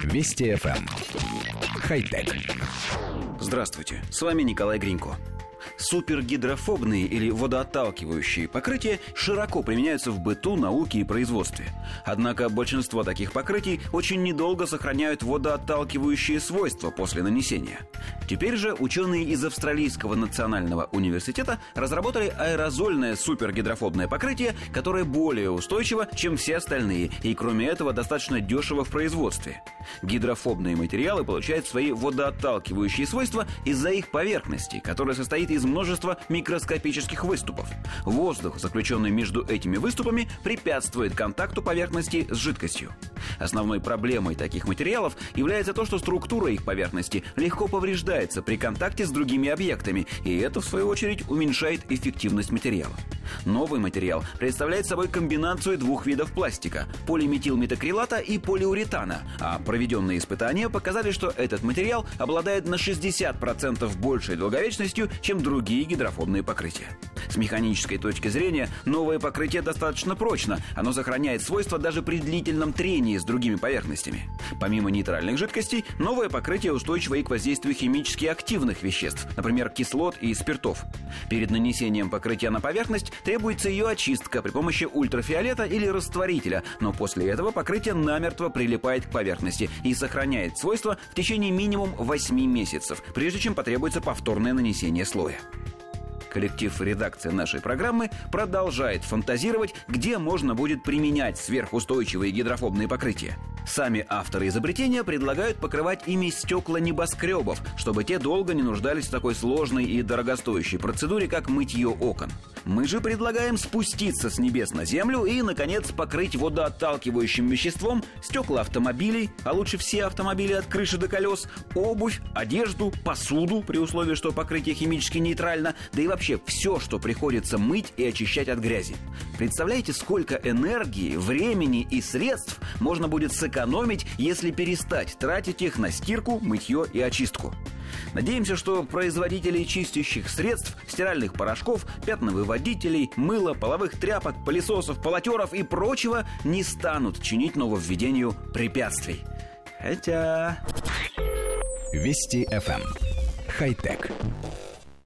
Вести FM. Эм. Хай-тек. Здравствуйте, с вами Николай Гринько. Супергидрофобные или водоотталкивающие покрытия широко применяются в быту, науке и производстве. Однако большинство таких покрытий очень недолго сохраняют водоотталкивающие свойства после нанесения. Теперь же ученые из Австралийского национального университета разработали аэрозольное супергидрофобное покрытие, которое более устойчиво, чем все остальные, и кроме этого достаточно дешево в производстве. Гидрофобные материалы получают свои водоотталкивающие свойства из-за их поверхности, которая состоит из множества микроскопических выступов. Воздух, заключенный между этими выступами, препятствует контакту поверхности с жидкостью. Основной проблемой таких материалов является то, что структура их поверхности легко повреждается при контакте с другими объектами, и это, в свою очередь, уменьшает эффективность материала. Новый материал представляет собой комбинацию двух видов пластика – полиметилметакрилата и полиуретана, а проведенные испытания показали, что этот материал обладает на 60% большей долговечностью, чем другие гидрофобные покрытия. С механической точки зрения новое покрытие достаточно прочно, оно сохраняет свойства даже при длительном трении с другими поверхностями. Помимо нейтральных жидкостей, новое покрытие устойчиво и к воздействию химически активных веществ, например, кислот и спиртов. Перед нанесением покрытия на поверхность требуется ее очистка при помощи ультрафиолета или растворителя, но после этого покрытие намертво прилипает к поверхности и сохраняет свойства в течение минимум 8 месяцев, прежде чем потребуется повторное нанесение слоя. Коллектив редакции нашей программы продолжает фантазировать, где можно будет применять сверхустойчивые гидрофобные покрытия. Сами авторы изобретения предлагают покрывать ими стекла небоскребов, чтобы те долго не нуждались в такой сложной и дорогостоящей процедуре, как мытье окон. Мы же предлагаем спуститься с небес на землю и, наконец, покрыть водоотталкивающим веществом стекла автомобилей, а лучше все автомобили от крыши до колес, обувь, одежду, посуду, при условии, что покрытие химически нейтрально, да и вообще все, что приходится мыть и очищать от грязи. Представляете, сколько энергии, времени и средств можно будет сэкономить, если перестать тратить их на стирку, мытье и очистку? Надеемся, что производители чистящих средств, стиральных порошков, пятновыводителей, мыла, половых тряпок, пылесосов, полотеров и прочего не станут чинить нововведению препятствий. Хотя... Вести FM. Эм. Хай-тек.